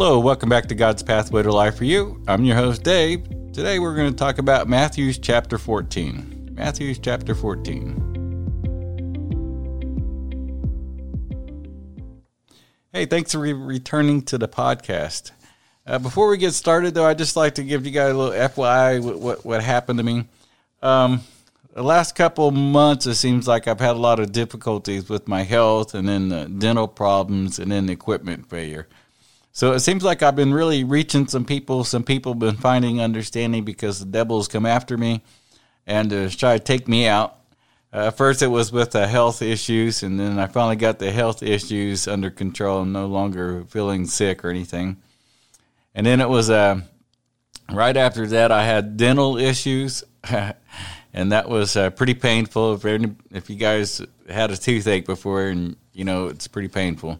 Hello, welcome back to God's Pathway to Life for You. I'm your host, Dave. Today we're going to talk about Matthew's chapter 14. Matthew's chapter 14. Hey, thanks for re- returning to the podcast. Uh, before we get started, though, I'd just like to give you guys a little FYI what, what, what happened to me. Um, the last couple months, it seems like I've had a lot of difficulties with my health and then the dental problems and then the equipment failure. So it seems like I've been really reaching some people. Some people have been finding understanding because the devil's come after me and uh, try to take me out. Uh, first, it was with the health issues, and then I finally got the health issues under control. I'm no longer feeling sick or anything. And then it was uh, right after that, I had dental issues, and that was uh, pretty painful. If, any, if you guys had a toothache before, and you know it's pretty painful.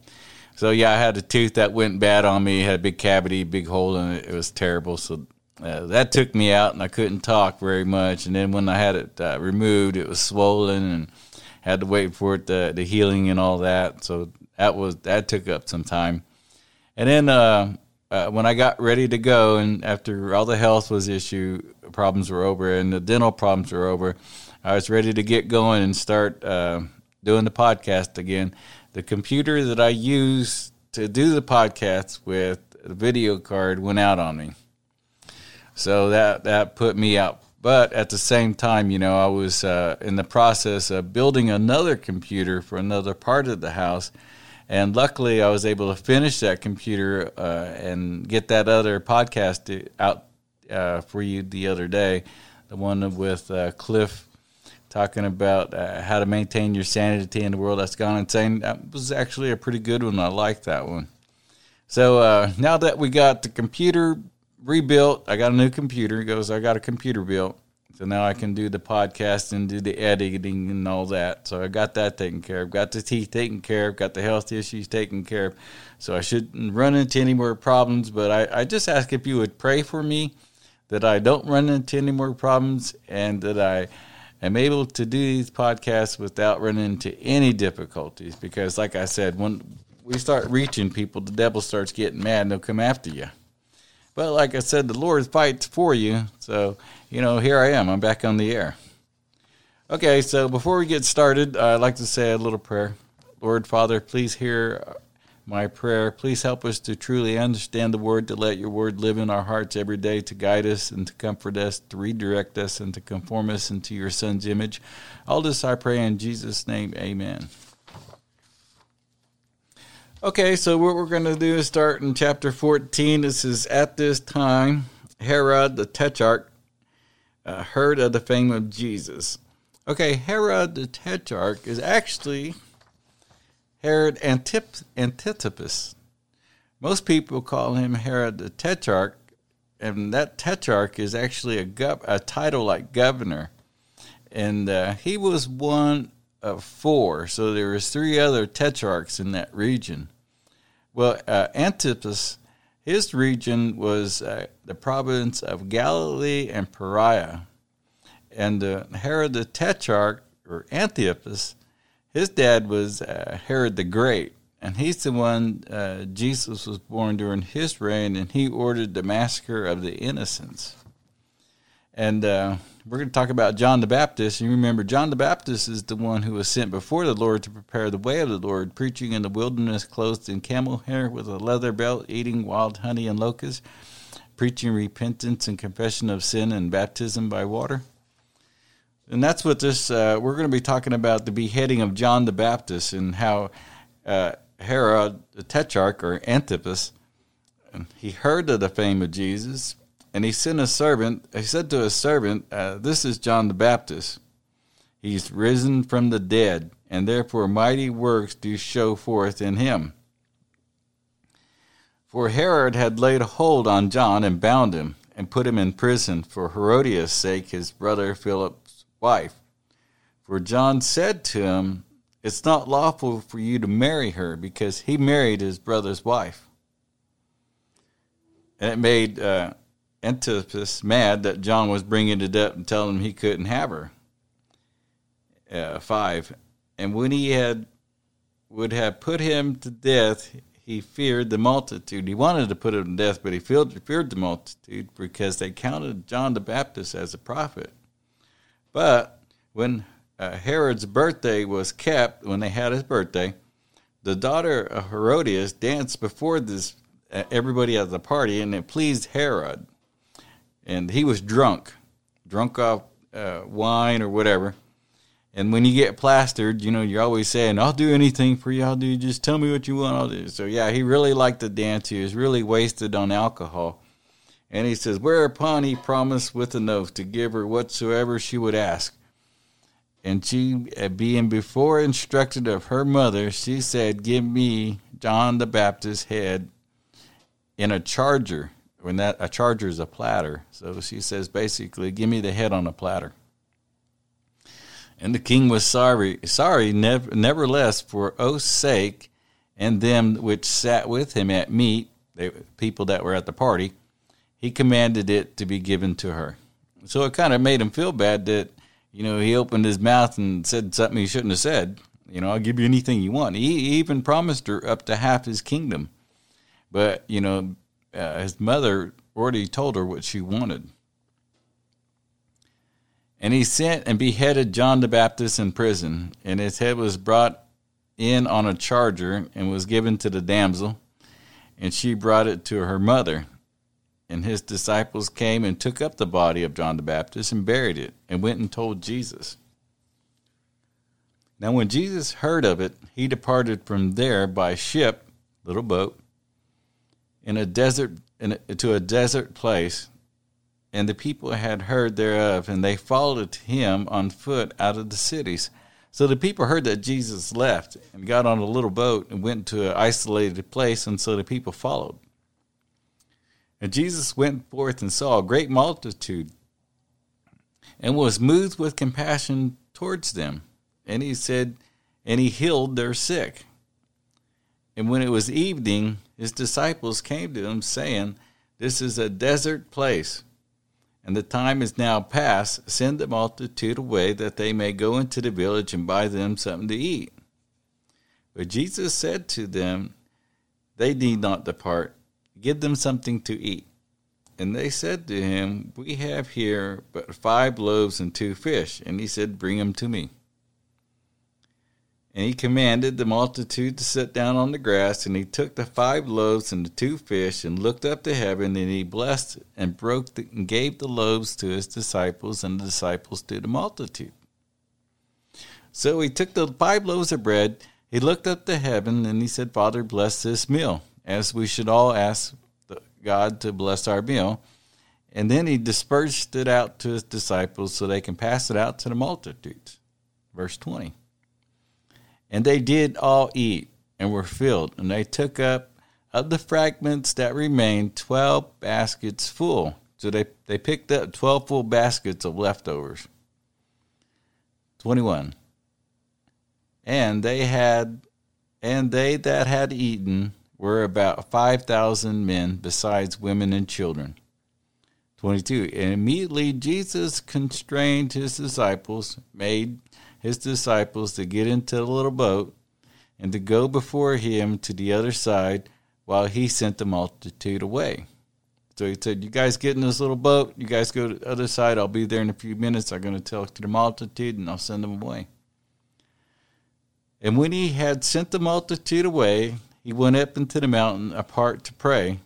So yeah, I had a tooth that went bad on me. Had a big cavity, big hole in it. It was terrible. So uh, that took me out, and I couldn't talk very much. And then when I had it uh, removed, it was swollen, and had to wait for it to, the healing and all that. So that was that took up some time. And then uh, uh, when I got ready to go, and after all the health was issue problems were over, and the dental problems were over, I was ready to get going and start uh, doing the podcast again. The computer that I use to do the podcast with, the video card went out on me. So that that put me out. But at the same time, you know, I was uh, in the process of building another computer for another part of the house, and luckily, I was able to finish that computer uh, and get that other podcast out uh, for you the other day, the one with uh, Cliff talking about uh, how to maintain your sanity in the world that's gone insane. That was actually a pretty good one. I like that one. So uh, now that we got the computer rebuilt, I got a new computer. It goes, I got a computer built. So now I can do the podcast and do the editing and all that. So I got that taken care of. Got the teeth taken care of. Got the health issues taken care of. So I shouldn't run into any more problems. But I, I just ask if you would pray for me that I don't run into any more problems and that I am able to do these podcasts without running into any difficulties. Because, like I said, when we start reaching people, the devil starts getting mad and they'll come after you. But like I said, the Lord fights for you. So, you know, here I am. I'm back on the air. Okay, so before we get started, I'd like to say a little prayer. Lord Father, please hear my prayer. Please help us to truly understand the word, to let your word live in our hearts every day, to guide us and to comfort us, to redirect us and to conform us into your Son's image. All this I pray in Jesus' name. Amen. Okay, so what we're going to do is start in chapter 14. This is at this time, Herod the Tetrarch uh, heard of the fame of Jesus. Okay, Herod the Tetrarch is actually Herod Antip- Antipas. Most people call him Herod the Tetrarch, and that Tetrarch is actually a, gov- a title like governor. And uh, he was one of four, so there was three other tetrarchs in that region. Well, uh, Antipas, his region was uh, the province of Galilee and Perea, and uh, Herod the Tetrarch or Antiochus, his dad was uh, Herod the Great, and he's the one uh, Jesus was born during his reign, and he ordered the massacre of the innocents. And uh, we're going to talk about John the Baptist. You remember, John the Baptist is the one who was sent before the Lord to prepare the way of the Lord, preaching in the wilderness, clothed in camel hair, with a leather belt, eating wild honey and locusts, preaching repentance and confession of sin and baptism by water. And that's what this, uh, we're going to be talking about the beheading of John the Baptist and how uh, Herod, the Tetrarch, or Antipas, he heard of the fame of Jesus, and he sent a servant. He said to his servant, uh, This is John the Baptist. He's risen from the dead, and therefore mighty works do show forth in him. For Herod had laid hold on John and bound him, and put him in prison for Herodias' sake, his brother Philip's wife. For John said to him, It's not lawful for you to marry her, because he married his brother's wife. And it made uh, Antipas mad that John was bringing it up and telling him he couldn't have her. Uh, five. And when he had would have put him to death, he feared the multitude. He wanted to put him to death, but he feared, feared the multitude because they counted John the Baptist as a prophet. But when uh, Herod's birthday was kept, when they had his birthday, the daughter of Herodias danced before this uh, everybody at the party, and it pleased Herod. And he was drunk, drunk off uh, wine or whatever. And when you get plastered, you know, you're always saying, I'll do anything for you. I'll do, just tell me what you want. I'll do. So, yeah, he really liked to dance. He was really wasted on alcohol. And he says, Whereupon he promised with an oath to give her whatsoever she would ask. And she, uh, being before instructed of her mother, she said, Give me John the Baptist's head in a charger. When that a charger is a platter. So she says, basically, give me the head on a platter. And the king was sorry, sorry, never, nevertheless, for oath's sake, and them which sat with him at meat, they, people that were at the party, he commanded it to be given to her. So it kind of made him feel bad that, you know, he opened his mouth and said something he shouldn't have said. You know, I'll give you anything you want. He, even promised her up to half his kingdom. But, you know, uh, his mother already told her what she wanted. And he sent and beheaded John the Baptist in prison, and his head was brought in on a charger and was given to the damsel, and she brought it to her mother. And his disciples came and took up the body of John the Baptist and buried it, and went and told Jesus. Now, when Jesus heard of it, he departed from there by ship, little boat, in a desert, in a, to a desert place and the people had heard thereof, and they followed him on foot out of the cities. So the people heard that Jesus left and got on a little boat and went to an isolated place, and so the people followed. And Jesus went forth and saw a great multitude and was moved with compassion towards them. And he said, and he healed their sick. And when it was evening, his disciples came to him, saying, This is a desert place and the time is now past. Send the multitude away that they may go into the village and buy them something to eat. But Jesus said to them, They need not depart. Give them something to eat. And they said to him, We have here but five loaves and two fish. And he said, Bring them to me. And he commanded the multitude to sit down on the grass, and he took the five loaves and the two fish, and looked up to heaven, and he blessed and broke the, and gave the loaves to his disciples, and the disciples to the multitude. So he took the five loaves of bread, he looked up to heaven, and he said, Father, bless this meal, as we should all ask God to bless our meal. And then he dispersed it out to his disciples so they can pass it out to the multitudes. Verse 20. And they did all eat and were filled, and they took up of the fragments that remained twelve baskets full. So they, they picked up twelve full baskets of leftovers. Twenty one. And they had and they that had eaten were about five thousand men, besides women and children. 22. And immediately Jesus constrained his disciples, made his disciples to get into the little boat and to go before him to the other side while he sent the multitude away. So he said, You guys get in this little boat, you guys go to the other side, I'll be there in a few minutes. I'm going to talk to the multitude and I'll send them away. And when he had sent the multitude away, he went up into the mountain apart to pray.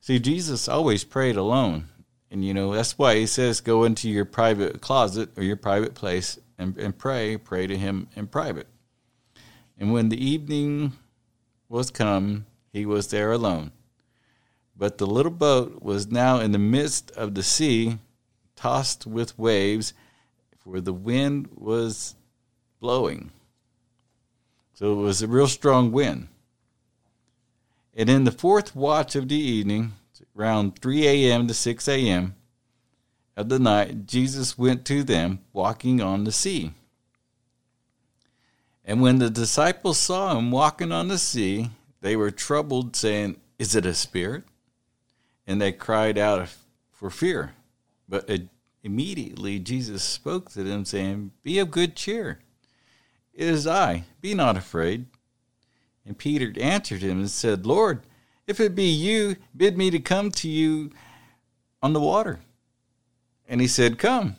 See, Jesus always prayed alone. And you know, that's why he says go into your private closet or your private place and, and pray, pray to him in private. And when the evening was come, he was there alone. But the little boat was now in the midst of the sea, tossed with waves, for the wind was blowing. So it was a real strong wind. And in the fourth watch of the evening, around 3 a.m. to 6 a.m., of the night, Jesus went to them walking on the sea. And when the disciples saw him walking on the sea, they were troubled, saying, Is it a spirit? And they cried out for fear. But immediately Jesus spoke to them, saying, Be of good cheer. It is I, be not afraid. And Peter answered him and said, Lord, if it be you, bid me to come to you on the water. And he said, Come.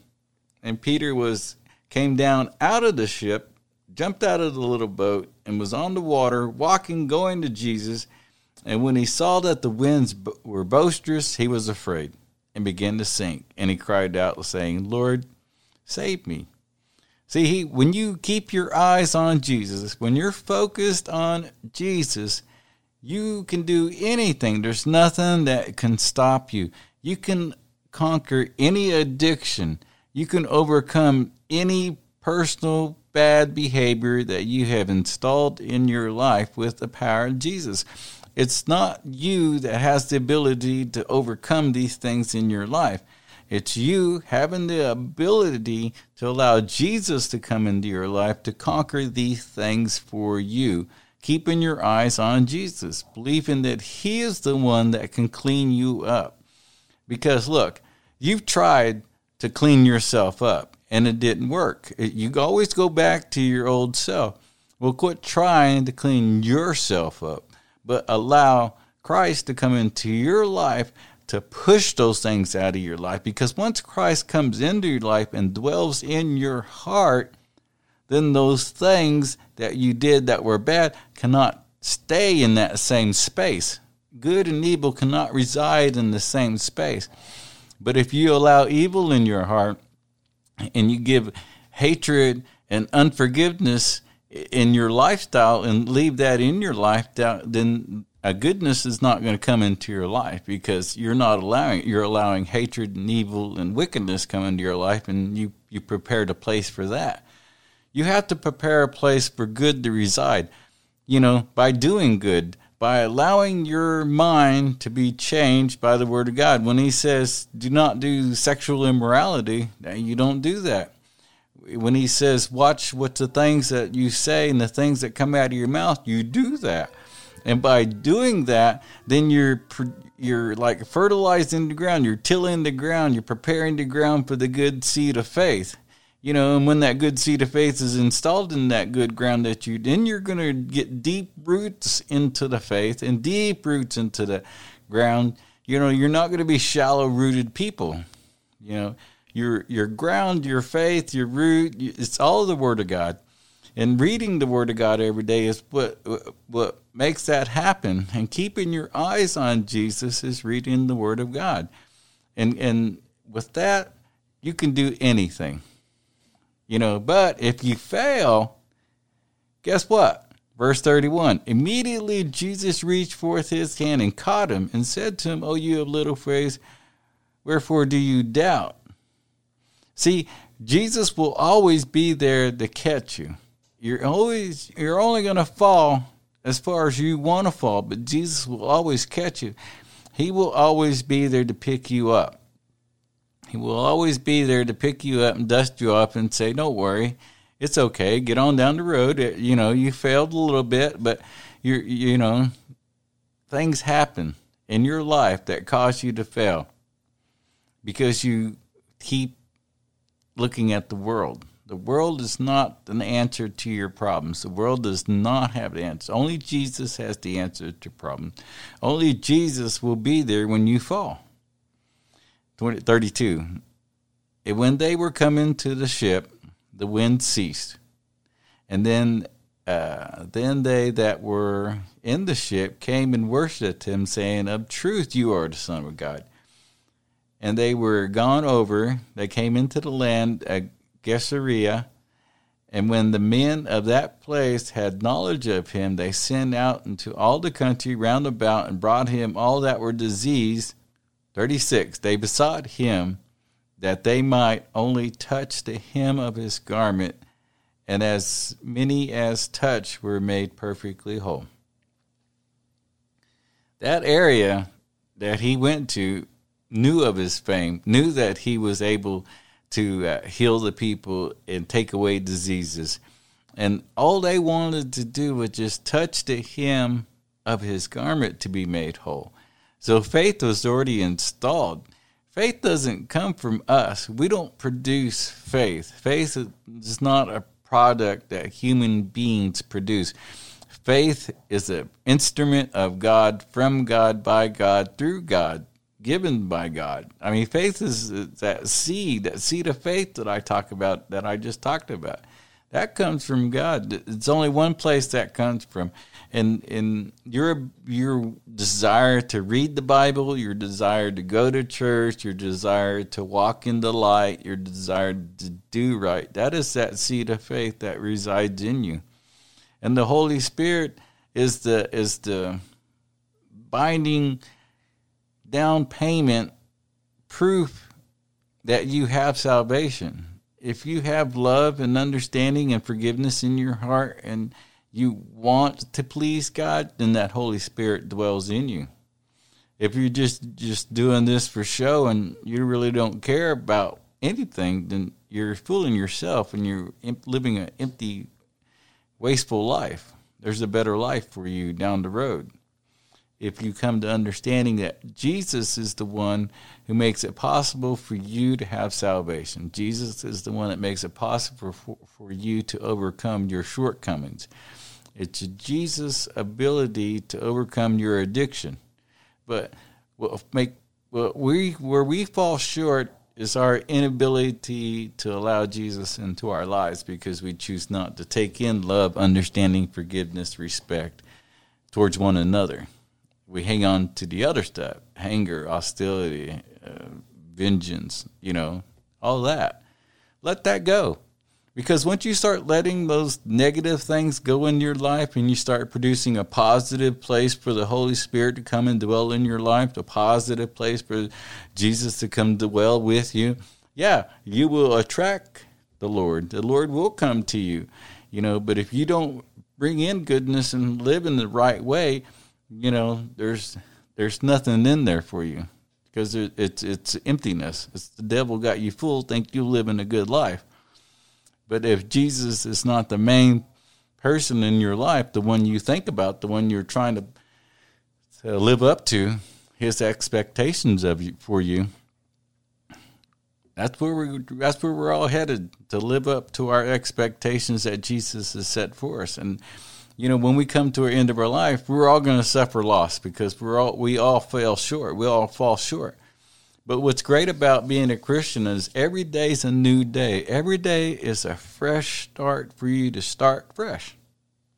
And Peter was came down out of the ship, jumped out of the little boat, and was on the water, walking, going to Jesus. And when he saw that the winds were boisterous, he was afraid and began to sink. And he cried out, saying, Lord, save me. See, he, when you keep your eyes on Jesus, when you're focused on Jesus, you can do anything. There's nothing that can stop you. You can conquer any addiction. You can overcome any personal bad behavior that you have installed in your life with the power of Jesus. It's not you that has the ability to overcome these things in your life. It's you having the ability to allow Jesus to come into your life to conquer these things for you. Keeping your eyes on Jesus, believing that He is the one that can clean you up. Because look, you've tried to clean yourself up and it didn't work. You always go back to your old self. Well, quit trying to clean yourself up, but allow Christ to come into your life to push those things out of your life. Because once Christ comes into your life and dwells in your heart, then those things that you did that were bad cannot stay in that same space. Good and evil cannot reside in the same space. But if you allow evil in your heart and you give hatred and unforgiveness in your lifestyle and leave that in your life, then a goodness is not going to come into your life because you're not allowing you're allowing hatred and evil and wickedness come into your life and you you prepared a place for that. You have to prepare a place for good to reside. You know by doing good by allowing your mind to be changed by the word of god. When he says do not do sexual immorality you don't do that. When he says watch what the things that you say and the things that come out of your mouth you do that and by doing that, then you're you're like fertilizing the ground, you're tilling the ground, you're preparing the ground for the good seed of faith. You know, and when that good seed of faith is installed in that good ground that you then you're going to get deep roots into the faith and deep roots into the ground. You know, you're not going to be shallow rooted people. You know, your your ground, your faith, your root, it's all the word of God and reading the Word of God every day is what what makes that happen. And keeping your eyes on Jesus is reading the Word of God, and and with that you can do anything, you know. But if you fail, guess what? Verse 31 Immediately Jesus reached forth his hand and caught him and said to him, O you of little faith, wherefore do you doubt? See, Jesus will always be there to catch you. You're always you're only going to fall as far as you want to fall, but Jesus will always catch you. He will always be there to pick you up. He will always be there to pick you up and dust you up and say, "Don't worry, it's okay. Get on down the road. You know, you failed a little bit, but you you know, things happen in your life that cause you to fail because you keep looking at the world. The world is not an answer to your problems. The world does not have the answer. Only Jesus has the answer to problems. Only Jesus will be there when you fall. 20, 32. And when they were coming to the ship, the wind ceased. And then uh, then they that were in the ship came and worshipped him, saying, Of truth you are the Son of God. And they were gone over, they came into the land uh, Gennesaret. And when the men of that place had knowledge of him, they sent out into all the country round about and brought him all that were diseased. 36. They besought him that they might only touch the hem of his garment, and as many as touched were made perfectly whole. That area that he went to knew of his fame, knew that he was able to uh, heal the people and take away diseases. And all they wanted to do was just touch the hem of his garment to be made whole. So faith was already installed. Faith doesn't come from us. We don't produce faith. Faith is not a product that human beings produce. Faith is an instrument of God, from God, by God, through God, given by God. I mean, faith is that seed, that seed of faith that I talk about, that I just talked about. That comes from God. It's only one place that comes from. And and your your desire to read the Bible, your desire to go to church, your desire to walk in the light, your desire to do right, that is that seed of faith that resides in you and the Holy Spirit is the is the binding down payment proof that you have salvation. If you have love and understanding and forgiveness in your heart and you want to please God, then that Holy Spirit dwells in you. If you're just just doing this for show and you really don't care about anything, then you're fooling yourself and you're living an empty wasteful life. There's a better life for you down the road. If you come to understanding that Jesus is the one who makes it possible for you to have salvation, Jesus is the one that makes it possible for, for you to overcome your shortcomings. It's Jesus' ability to overcome your addiction. But what make what we where we fall short is our inability to allow Jesus into our lives because we choose not to take in love, understanding, forgiveness, respect towards one another. We hang on to the other stuff anger, hostility, uh, vengeance, you know, all that. Let that go. Because once you start letting those negative things go in your life and you start producing a positive place for the Holy Spirit to come and dwell in your life, a positive place for Jesus to come dwell with you, yeah, you will attract the Lord. The Lord will come to you, you know, but if you don't bring in goodness and live in the right way, you know, there's there's nothing in there for you because it's it's emptiness. It's the devil got you full, think you live in a good life. But if Jesus is not the main person in your life, the one you think about, the one you're trying to, to live up to, his expectations of you for you, that's where we that's where we're all headed to live up to our expectations that Jesus has set for us. And you know, when we come to the end of our life, we're all going to suffer loss because we're all we all fail short. We all fall short. But what's great about being a Christian is every day is a new day. Every day is a fresh start for you to start fresh.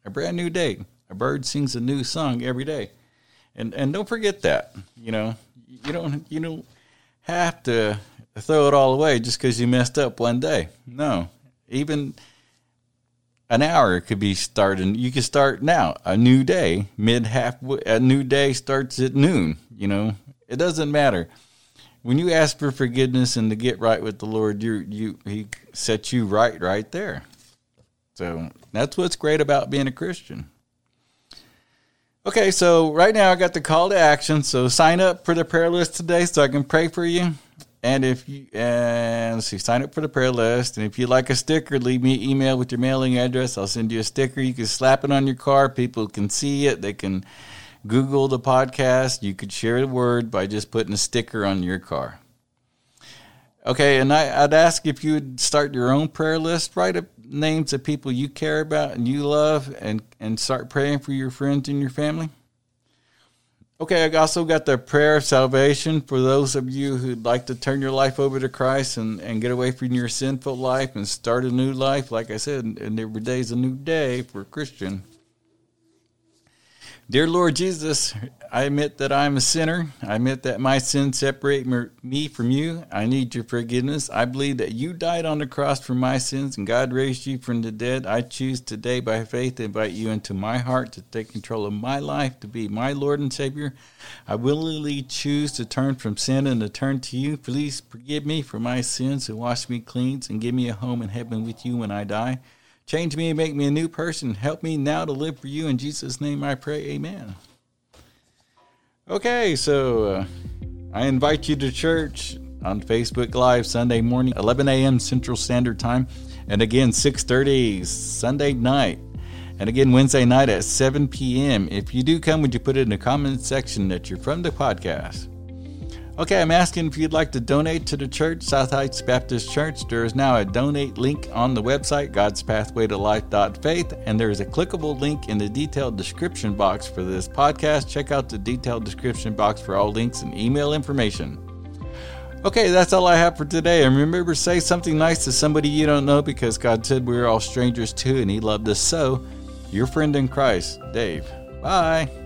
A brand new day. A bird sings a new song every day. And and don't forget that. You know, you don't you don't have to throw it all away just because you messed up one day. No. Even an hour could be starting. You can start now. A new day, mid half. A new day starts at noon. You know, it doesn't matter when you ask for forgiveness and to get right with the Lord, you you He sets you right right there. So that's what's great about being a Christian. Okay, so right now I got the call to action. So sign up for the prayer list today so I can pray for you. And if you and let's see, sign up for the prayer list. And if you like a sticker, leave me an email with your mailing address. I'll send you a sticker. You can slap it on your car. People can see it. They can Google the podcast. You could share the word by just putting a sticker on your car. Okay, and I, would ask if you would start your own prayer list. Write up names of people you care about and you love, and and start praying for your friends and your family. Okay, I also got the prayer of salvation for those of you who'd like to turn your life over to Christ and, and get away from your sinful life and start a new life. Like I said, and every day is a new day for a Christian. Dear Lord Jesus, I admit that I'm a sinner. I admit that my sins separate me from you. I need your forgiveness. I believe that you died on the cross for my sins and God raised you from the dead. I choose today by faith to invite you into my heart to take control of my life, to be my Lord and Savior. I willingly choose to turn from sin and to turn to you. Please forgive me for my sins and wash me clean and give me a home in heaven with you when I die. Change me and make me a new person. Help me now to live for you. In Jesus' name I pray. Amen. Okay, so uh, I invite you to church on Facebook Live Sunday morning, 11 a.m. Central Standard Time, and again 6:30 Sunday night, and again Wednesday night at 7 p.m. If you do come, would you put it in the comment section that you're from the podcast? Okay, I'm asking if you'd like to donate to the church, South Heights Baptist Church. There is now a donate link on the website, God's Pathway to godspathwaytolife.faith, and there is a clickable link in the detailed description box for this podcast. Check out the detailed description box for all links and email information. Okay, that's all I have for today. And remember, say something nice to somebody you don't know because God said we are all strangers too, and He loved us so. Your friend in Christ, Dave. Bye.